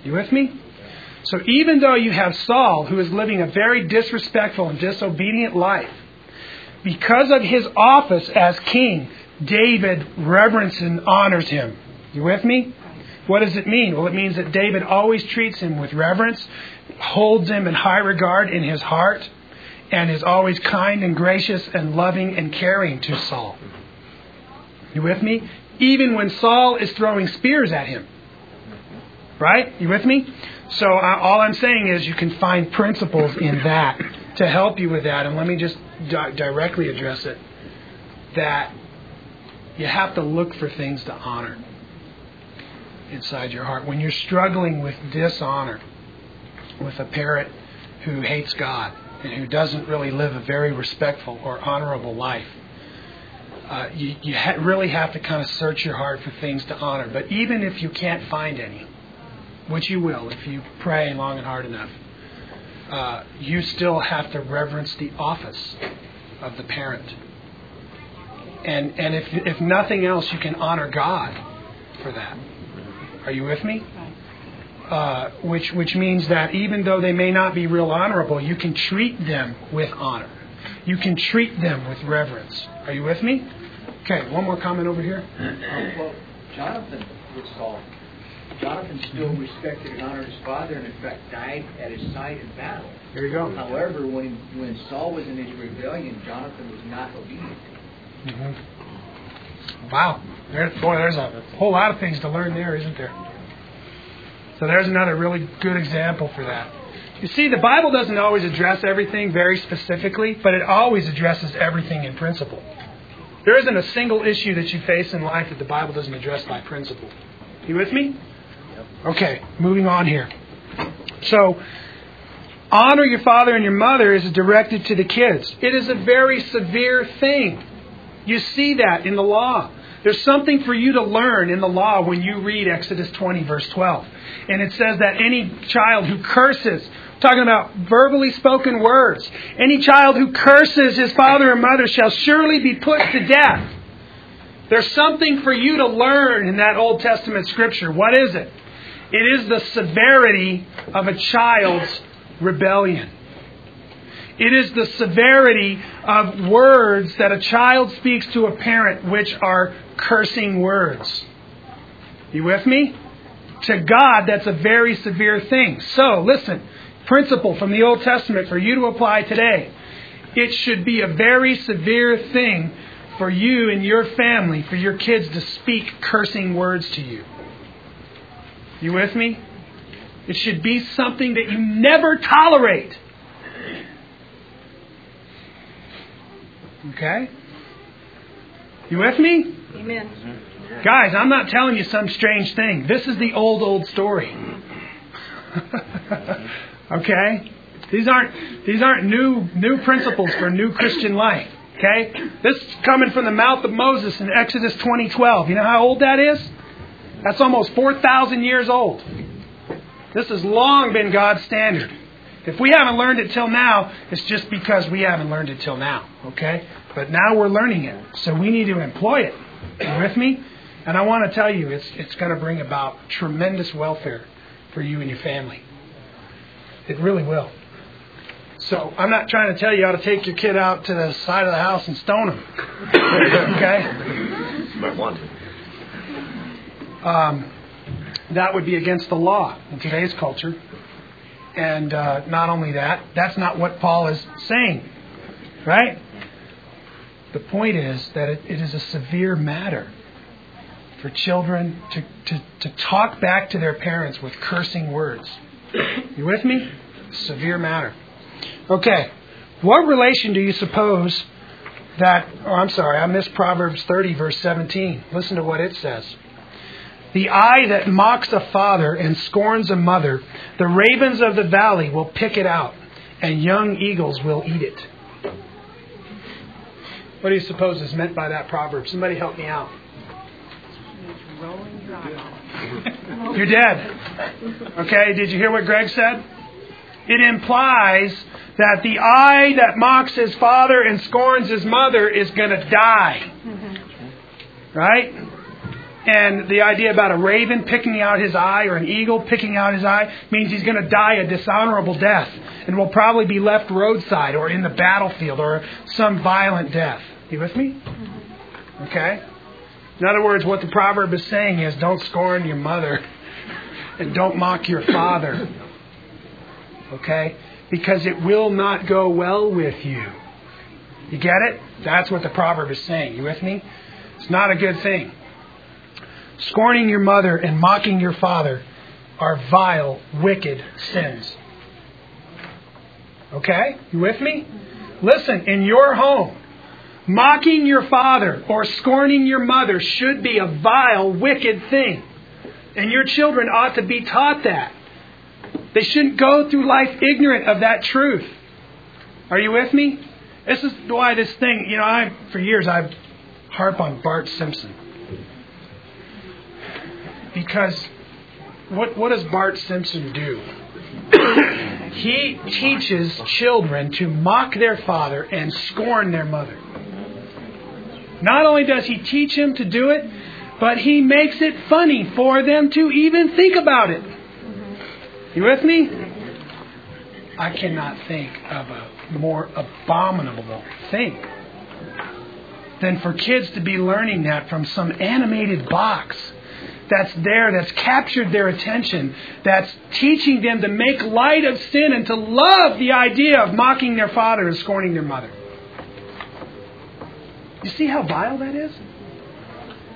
You with me? So even though you have Saul, who is living a very disrespectful and disobedient life, because of his office as king, David reverences and honors him. You with me? What does it mean? Well, it means that David always treats him with reverence, holds him in high regard in his heart, and is always kind and gracious and loving and caring to Saul. You with me? Even when Saul is throwing spears at him. Right? You with me? So uh, all I'm saying is you can find principles in that to help you with that. And let me just di- directly address it. That you have to look for things to honor inside your heart. When you're struggling with dishonor, with a parent who hates God and who doesn't really live a very respectful or honorable life, uh, you, you ha- really have to kind of search your heart for things to honor. But even if you can't find any, which you will if you pray long and hard enough, uh, you still have to reverence the office of the parent. And, and if, if nothing else, you can honor God for that. Are you with me? Uh, which, which means that even though they may not be real honorable, you can treat them with honor. You can treat them with reverence. Are you with me? Okay, one more comment over here. [CLEARS THROAT] Well, Jonathan was called. Jonathan still respected and honored his father, and in fact died at his side in battle. There you go. However, when when Saul was in his rebellion, Jonathan was not obedient. Mm-hmm. Wow. There, boy, there's a whole lot of things to learn there, isn't there? So there's another really good example for that. You see, the Bible doesn't always address everything very specifically, but it always addresses everything in principle. There isn't a single issue that you face in life that the Bible doesn't address by principle. You with me? Okay, moving on here. So, honor your father and your mother is directed to the kids. It is a very severe thing. You see that in the law. There's something for you to learn in the law when you read Exodus 20, verse 12. And it says that any child who curses, talking about verbally spoken words, any child who curses his father or mother shall surely be put to death. There's something for you to learn in that Old Testament scripture. What is it? It is the severity of a child's rebellion. It is the severity of words that a child speaks to a parent, which are cursing words. You with me? To God, that's a very severe thing. So, listen, principle from the Old Testament for you to apply today. It should be a very severe thing for you and your family, for your kids to speak cursing words to you. You with me? It should be something that you never tolerate. Okay? You with me? Amen. Guys, I'm not telling you some strange thing. This is the old, old story. [LAUGHS] okay? These aren't these aren't new new principles for new Christian life. Okay? This is coming from the mouth of Moses in Exodus 20:12. You know how old that is? That's almost 4,000 years old. This has long been God's standard. If we haven't learned it till now, it's just because we haven't learned it till now. Okay? But now we're learning it. So we need to employ it. You with me? And I want to tell you, it's, it's going to bring about tremendous welfare for you and your family. It really will. So I'm not trying to tell you how to take your kid out to the side of the house and stone him. [LAUGHS] okay? You might want to. Um, that would be against the law in today's culture. And uh, not only that, that's not what Paul is saying, right? The point is that it, it is a severe matter for children to, to, to talk back to their parents with cursing words. You with me? Severe matter. Okay. What relation do you suppose that, oh, I'm sorry, I missed Proverbs 30, verse 17. Listen to what it says. The eye that mocks a father and scorns a mother, the ravens of the valley will pick it out, and young eagles will eat it. What do you suppose is meant by that proverb? Somebody help me out. You're dead. Okay, did you hear what Greg said? It implies that the eye that mocks his father and scorns his mother is going to die. Right? And the idea about a raven picking out his eye or an eagle picking out his eye means he's going to die a dishonorable death and will probably be left roadside or in the battlefield or some violent death. You with me? Okay? In other words, what the proverb is saying is don't scorn your mother [LAUGHS] and don't mock your father. Okay? Because it will not go well with you. You get it? That's what the proverb is saying. You with me? It's not a good thing. Scorning your mother and mocking your father are vile, wicked sins. Okay? You with me? Listen, in your home, mocking your father or scorning your mother should be a vile, wicked thing. And your children ought to be taught that. They shouldn't go through life ignorant of that truth. Are you with me? This is why this thing, you know, I for years I've harp on Bart Simpson. Because what what does Bart Simpson do? [COUGHS] he teaches children to mock their father and scorn their mother. Not only does he teach them to do it, but he makes it funny for them to even think about it. You with me? I cannot think of a more abominable thing than for kids to be learning that from some animated box that's there, that's captured their attention, that's teaching them to make light of sin and to love the idea of mocking their father and scorning their mother. You see how vile that is?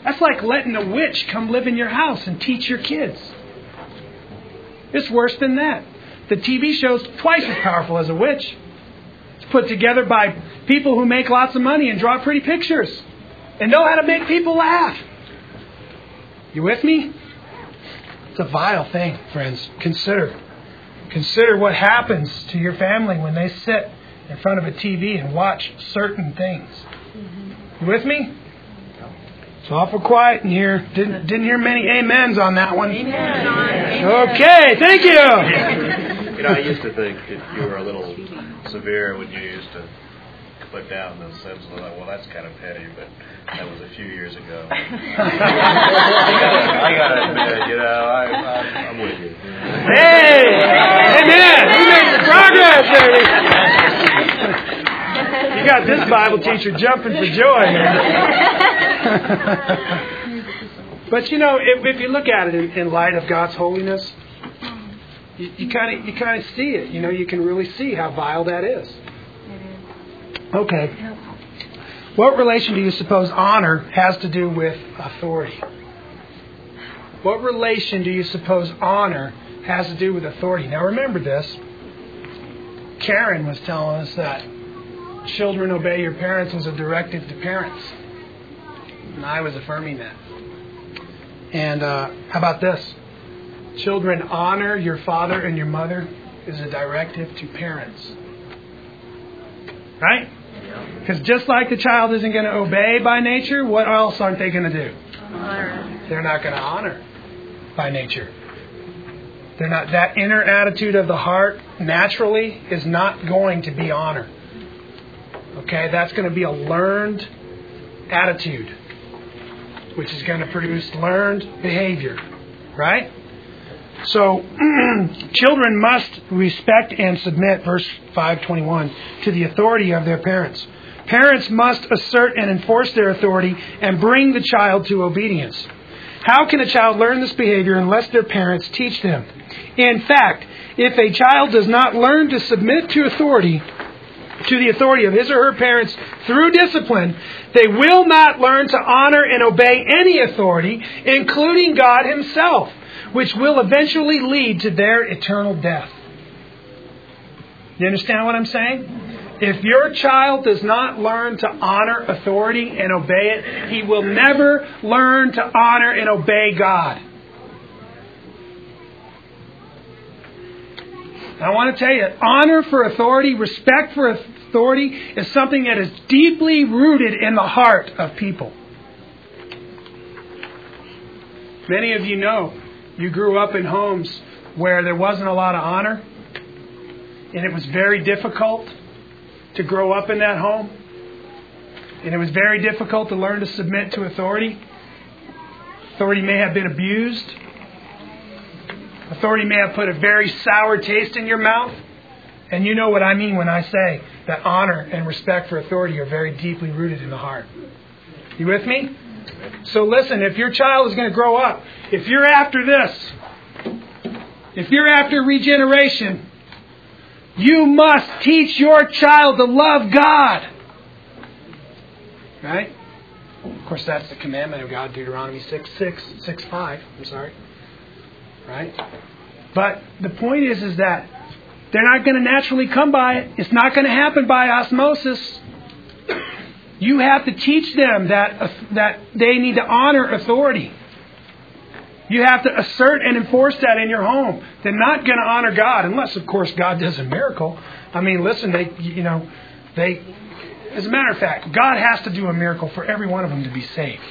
That's like letting a witch come live in your house and teach your kids. It's worse than that. The TV show's twice as powerful as a witch. It's put together by people who make lots of money and draw pretty pictures and know how to make people laugh. You with me? It's a vile thing, friends. Consider. Consider what happens to your family when they sit in front of a TV and watch certain things. You with me? It's awful quiet in here. Didn't didn't hear many amens on that one. Okay, thank you. You know, I used to think that you were a little severe when you used to put down those sins. I thought, well, that's kind of petty, but that was a few years ago. [LAUGHS] I got to admit, you know, I, I, I'm with you. Hey, amen. We made progress, Ernie. You got this Bible teacher jumping for joy, man. [LAUGHS] but you know, if, if you look at it in, in light of God's holiness, you kind of you kind of see it. You know, you can really see how vile that is. Okay. What relation do you suppose honor has to do with authority? What relation do you suppose honor has to do with authority? Now remember this. Karen was telling us that children obey your parents was a directive to parents. And I was affirming that. And uh, how about this? Children, honor your father and your mother is a directive to parents. Right? Because just like the child isn't going to obey by nature, what else aren't they going to do? Honor. They're not going to honor by nature. They're not that inner attitude of the heart naturally is not going to be honor. Okay, that's going to be a learned attitude, which is going to produce learned behavior, right? So, [CLEARS THROAT] children must respect and submit, verse 521, to the authority of their parents. Parents must assert and enforce their authority and bring the child to obedience. How can a child learn this behavior unless their parents teach them? In fact, if a child does not learn to submit to authority, to the authority of his or her parents through discipline, they will not learn to honor and obey any authority, including God Himself, which will eventually lead to their eternal death. You understand what I'm saying? If your child does not learn to honor authority and obey it, he will never learn to honor and obey God. I want to tell you, honor for authority, respect for authority is something that is deeply rooted in the heart of people. Many of you know you grew up in homes where there wasn't a lot of honor, and it was very difficult to grow up in that home, and it was very difficult to learn to submit to authority. Authority may have been abused. Authority may have put a very sour taste in your mouth. And you know what I mean when I say that honor and respect for authority are very deeply rooted in the heart. You with me? So listen, if your child is going to grow up, if you're after this, if you're after regeneration, you must teach your child to love God. Right? Of course, that's the commandment of God, Deuteronomy 6, 6, 6, 5. I'm sorry. Right? But the point is, is that they're not going to naturally come by it. It's not going to happen by osmosis. You have to teach them that, uh, that they need to honor authority. You have to assert and enforce that in your home. They're not going to honor God unless, of course, God does a miracle. I mean, listen, they, you know, they, as a matter of fact, God has to do a miracle for every one of them to be saved.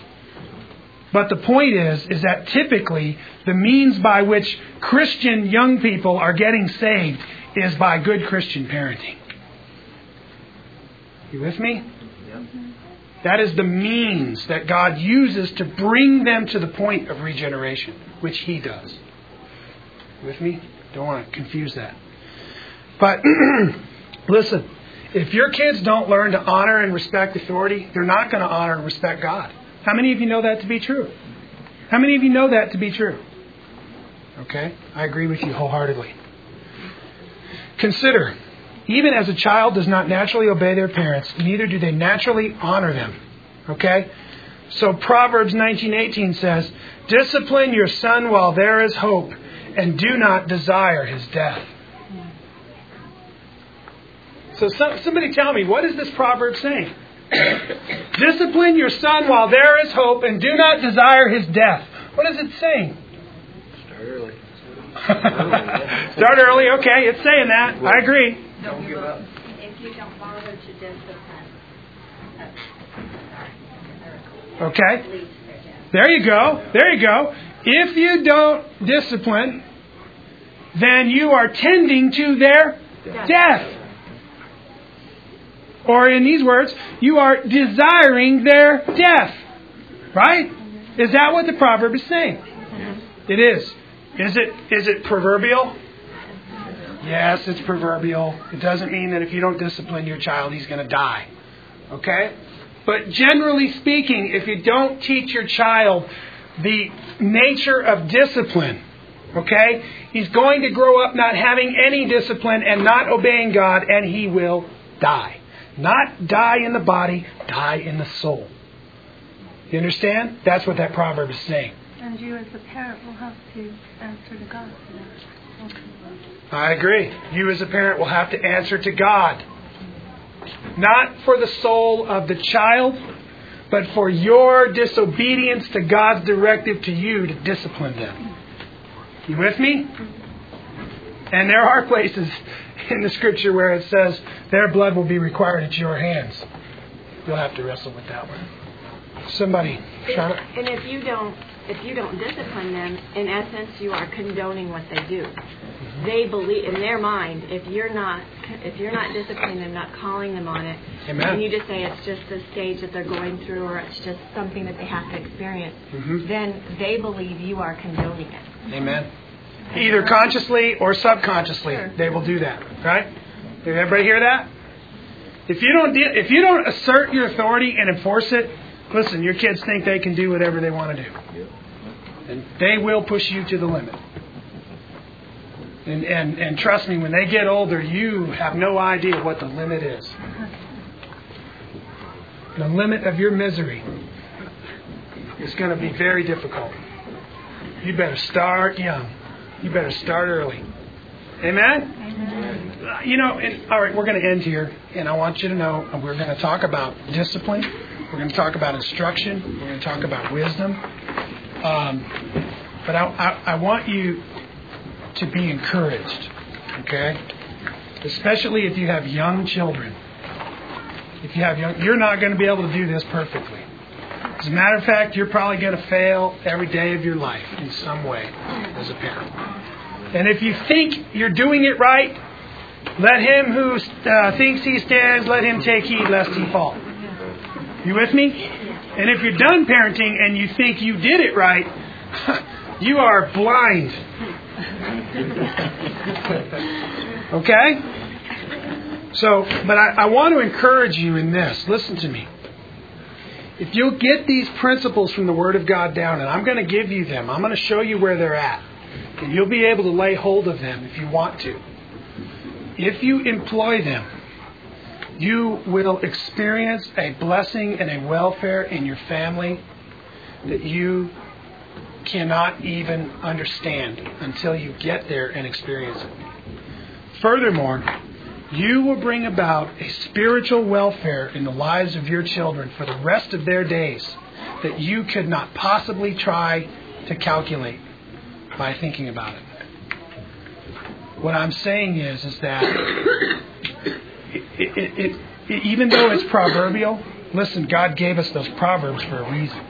But the point is, is that typically the means by which Christian young people are getting saved is by good Christian parenting. You with me? That is the means that God uses to bring them to the point of regeneration, which He does. With me? Don't want to confuse that. But [CLEARS THROAT] listen, if your kids don't learn to honor and respect authority, they're not going to honor and respect God. How many of you know that to be true? How many of you know that to be true? Okay? I agree with you wholeheartedly. Consider, even as a child does not naturally obey their parents, neither do they naturally honor them. Okay? So Proverbs 19:18 says, "Discipline your son while there is hope, and do not desire his death." So some, somebody tell me, what is this proverb saying? [COUGHS] Discipline your son while there is hope, and do not desire his death. What is it saying? [LAUGHS] Start early. Okay, it's saying that. I agree. Don't give up. If you don't bother to discipline, Okay. There you go. There you go. If you don't discipline, then you are tending to their death. Or in these words, you are desiring their death. Right? Is that what the proverb is saying? It is. Is it is it proverbial? Yes, it's proverbial. It doesn't mean that if you don't discipline your child, he's going to die. Okay? But generally speaking, if you don't teach your child the nature of discipline, okay, he's going to grow up not having any discipline and not obeying God, and he will die. Not die in the body, die in the soul. You understand? That's what that proverb is saying. And you, as a parent, will have to answer to God for that. I agree. You, as a parent, will have to answer to God. Not for the soul of the child, but for your disobedience to God's directive to you to discipline them. You with me? And there are places in the scripture where it says their blood will be required at your hands. you'll have to wrestle with that one. Somebody, Charlotte. And if you don't, if you don't discipline them, in essence, you are condoning what they do. They believe in their mind if you're not if you're not disciplining them, not calling them on it, Amen. and you just say it's just the stage that they're going through, or it's just something that they have to experience, Mhm. then they believe you are condoning it. Amen. Either consciously or subconsciously, Sure. they will do that. Right? Did everybody hear that? If you don't de- if you don't assert your authority and enforce it, listen, your kids think they can do whatever they want to do, and they will push you to the limit. And, and and trust me, when they get older, you have no idea what the limit is. The limit of your misery is going to be very difficult. You better start young. You better start early. Amen? Uh, You know, and, all right, we're going to end here, and I want you to know we're going to talk about discipline. We're going to talk about instruction. We're going to talk about wisdom. Um, but I, I, I want you to be encouraged, okay? Especially if you have young children. If you have young, you're not going to be able to do this perfectly. As a matter of fact, you're probably going to fail every day of your life in some way as a parent. And if you think you're doing it right, let him who uh, thinks he stands, let him take heed lest he fall. You with me? And if you're done parenting and you think you did it right, [LAUGHS] you are blind. okay? So, but I, I want to encourage you in this. Listen to me. If you'll get these principles from the Word of God down, and I'm going to give you them, I'm going to show you where they're at, and you'll be able to lay hold of them if you want to. If you employ them, you will experience a blessing and a welfare in your family that you cannot even understand until you get there and experience it. Furthermore, you will bring about a spiritual welfare in the lives of your children for the rest of their days that you could not possibly try to calculate by thinking about it. What I'm saying is, is that [COUGHS] it, it, it, even though it's proverbial, listen, God gave us those proverbs for a reason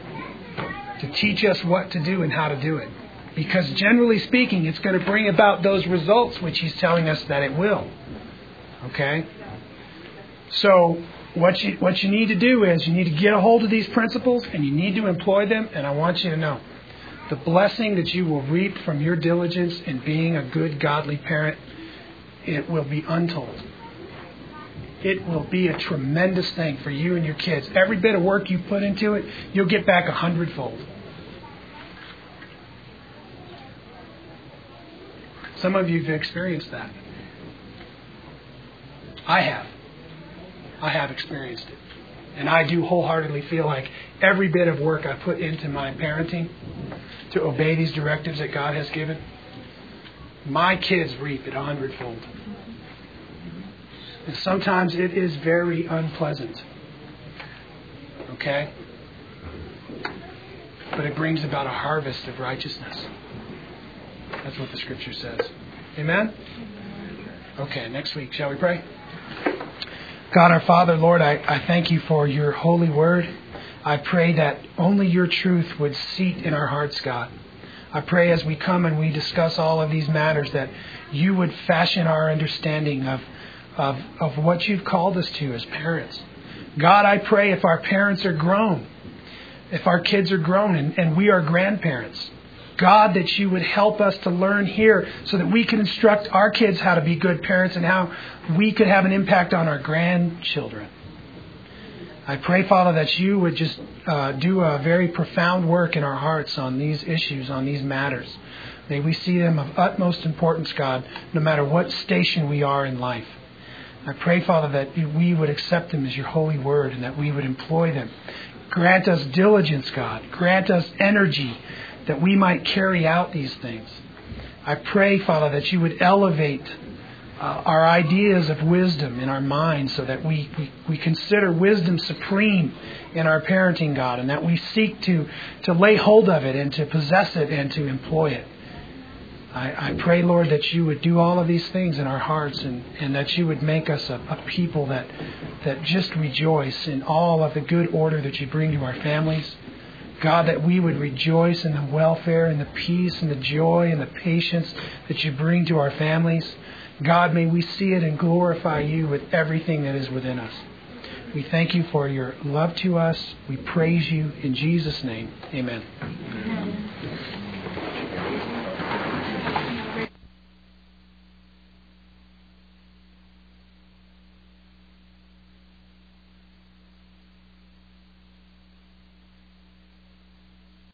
to teach us what to do and how to do it. Because generally speaking, it's going to bring about those results which He's telling us that it will. Okay? So, what you, what you need to do is you need to get a hold of these principles and you need to employ them. And I want you to know the blessing that you will reap from your diligence in being a good, godly parent, it will be untold. It will be a tremendous thing for you and your kids. Every bit of work you put into it, you'll get back a hundredfold. Some of you have experienced that. I have. I have experienced it. And I do wholeheartedly feel like every bit of work I put into my parenting to obey these directives that God has given, my kids reap it a hundredfold. And sometimes it is very unpleasant. Okay? But it brings about a harvest of righteousness. That's what the scripture says. Amen? Okay, next week, shall we pray? God our Father, Lord, I, I thank you for your holy word. I pray that only your truth would seat in our hearts, God. I pray as we come and we discuss all of these matters that you would fashion our understanding of, of, of what you've called us to as parents. God, I pray if our parents are grown, if our kids are grown and, and we are grandparents, God, that you would help us to learn here so that we can instruct our kids how to be good parents and how we could have an impact on our grandchildren. I pray, Father, that you would just uh, do a very profound work in our hearts on these issues, on these matters. May we see them of utmost importance, God, no matter what station we are in life. I pray, Father, that we would accept them as your holy word and that we would employ them. Grant us diligence, God. Grant us energy that we might carry out these things. I pray, Father, that you would elevate uh, our ideas of wisdom in our minds so that we, we, we consider wisdom supreme in our parenting, God, and that we seek to, to lay hold of it and to possess it and to employ it. I, I pray, Lord, that you would do all of these things in our hearts and, and that you would make us a, a people that, that just rejoice in all of the good order that you bring to our families. God, that we would rejoice in the welfare and the peace and the joy and the patience that you bring to our families. God, may we see it and glorify you with everything that is within us. We thank you for your love to us. We praise you in Jesus' name. Amen. Amen.